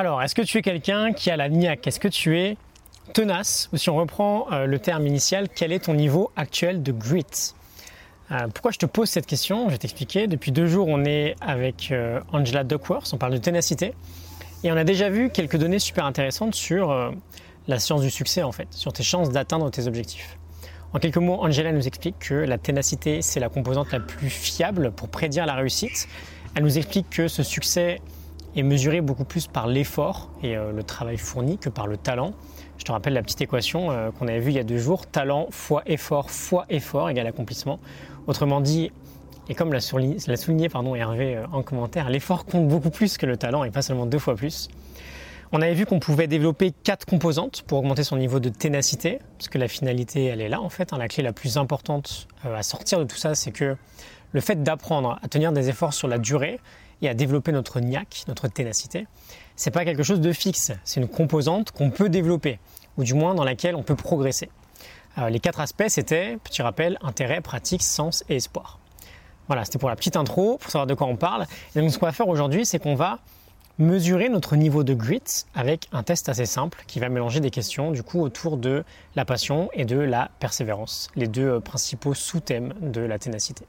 Alors, est-ce que tu es quelqu'un qui a la niaque? Est-ce que tu es tenace? Ou si on reprend euh, le terme initial, quel est ton niveau actuel de grit? Euh, Pourquoi je te pose cette question? Je vais t'expliquer. Depuis deux jours, on est avec euh, Angela Duckworth, on parle de ténacité. Et on a déjà vu quelques données super intéressantes sur la science du succès, en fait, sur tes chances d'atteindre tes objectifs. En quelques mots, Angela nous explique que la ténacité, c'est la composante la plus fiable pour prédire la réussite. Elle nous explique que ce succès est mesuré beaucoup plus par l'effort et euh, le travail fourni que par le talent. Je te rappelle la petite équation euh, qu'on avait vue il y a deux jours, talent fois effort fois effort égale accomplissement. Autrement dit, et comme l'a souligné, pardon, Hervé euh, en commentaire, l'effort compte beaucoup plus que le talent et pas seulement deux fois plus. On avait vu qu'on pouvait développer quatre composantes pour augmenter son niveau de ténacité, parce que la finalité, elle est là en fait. Hein. la clé la plus importante à sortir de tout ça, c'est que le fait d'apprendre à tenir des efforts sur la durée, et à développer notre niaque, notre ténacité, c'est pas quelque chose de fixe, c'est une composante qu'on peut développer, ou du moins dans laquelle on peut progresser. Euh, les quatre aspects, c'était, petit rappel, intérêt, pratique, sens et espoir. Voilà, c'était pour la petite intro, pour savoir de quoi on parle. Et donc ce qu'on va faire aujourd'hui, c'est qu'on va mesurer notre niveau de grit avec un test assez simple qui va mélanger des questions du coup autour de la passion et de la persévérance, les deux euh, principaux sous-thèmes de la ténacité.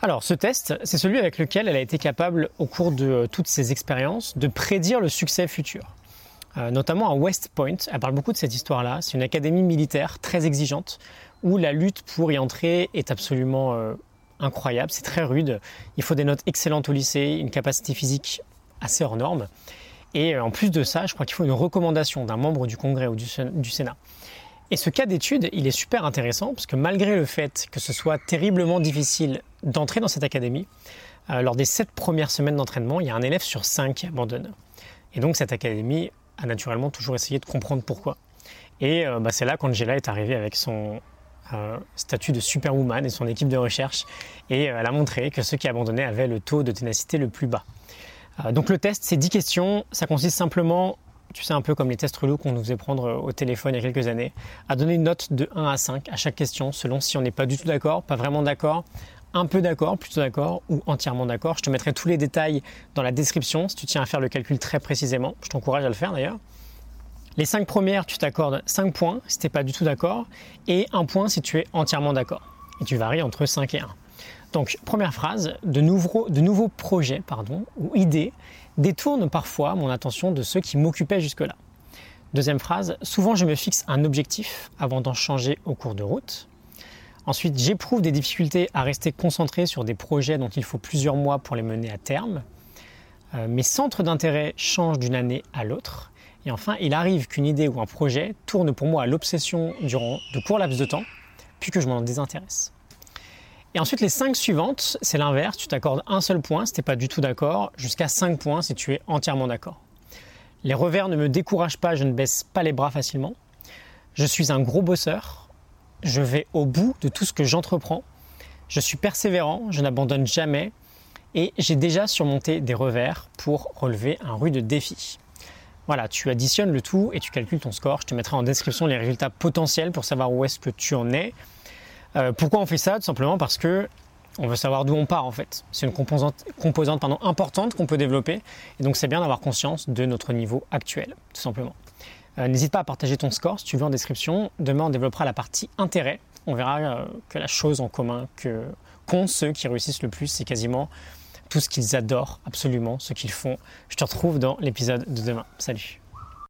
Alors, ce test, c'est celui avec lequel elle a été capable, au cours de euh, toutes ses expériences, de prédire le succès futur. Euh, notamment à West Point, elle parle beaucoup de cette histoire-là. C'est une académie militaire très exigeante où la lutte pour y entrer est absolument euh, incroyable. C'est très rude. Il faut des notes excellentes au lycée, une capacité physique assez hors norme. Et en plus de ça, je crois qu'il faut une recommandation d'un membre du Congrès ou du Sénat. Et ce cas d'étude, il est super intéressant parce que malgré le fait que ce soit terriblement difficile d'entrer dans cette académie, euh, lors des sept premières semaines d'entraînement, il y a un élève sur cinq qui abandonne. Et donc cette académie a naturellement toujours essayé de comprendre pourquoi. Et euh, bah, c'est là qu'Angela est arrivée avec son euh, statut de superwoman et son équipe de recherche. Et elle a montré que ceux qui abandonnaient avaient le taux de ténacité le plus bas. donc le test, c'est 10 questions. Ça consiste simplement tu sais, un peu comme les tests relous qu'on nous faisait prendre au téléphone il y a quelques années, à donner une note de 1 à 5 à chaque question, selon si on n'est pas du tout d'accord, pas vraiment d'accord, un peu d'accord, plutôt d'accord ou entièrement d'accord. Je te mettrai tous les détails dans la description si tu tiens à faire le calcul très précisément. Je t'encourage à le faire d'ailleurs. Les 5 premières, tu t'accordes 5 points si tu n'es pas du tout d'accord et 1 point si tu es entièrement d'accord. Et tu varies entre 5 et 1. Donc, première phrase, de nouveaux, projets ou idées détournent parfois mon attention de ceux qui m'occupaient jusque-là. Deuxième phrase, souvent je me fixe un objectif avant d'en changer au cours de route. Ensuite, j'éprouve des difficultés à rester concentré sur des projets dont il faut plusieurs mois pour les mener à terme. Euh, mes centres d'intérêt changent d'une année à l'autre. Et enfin, il arrive qu'une idée ou un projet tourne pour moi à l'obsession durant de courts laps de temps, puis que je m'en désintéresse. Et ensuite, les cinq suivantes, c'est l'inverse. Tu t'accordes un seul point si tu n'es pas du tout d'accord, jusqu'à 5 points si tu es entièrement d'accord. Les revers ne me découragent pas, je ne baisse pas les bras facilement. Je suis un gros bosseur. Je vais au bout de tout ce que j'entreprends. Je suis persévérant, je n'abandonne jamais. Et j'ai déjà surmonté des revers pour relever un rude défi. Voilà, tu additionnes le tout et tu calcules ton score. Je te mettrai en description les résultats potentiels pour savoir où est-ce que tu en es. Euh, pourquoi on fait ça Tout simplement parce que on veut savoir d'où on part en fait. C'est une composante, composante importante qu'on peut développer et donc c'est bien d'avoir conscience de notre niveau actuel, tout simplement. Euh, n'hésite pas à partager ton score si tu veux en description. Demain on développera la partie intérêt. On verra euh, que la chose en commun que qu'ont ceux qui réussissent le plus, c'est quasiment tout ce qu'ils adorent absolument, ce qu'ils font. Je te retrouve dans l'épisode de demain. Salut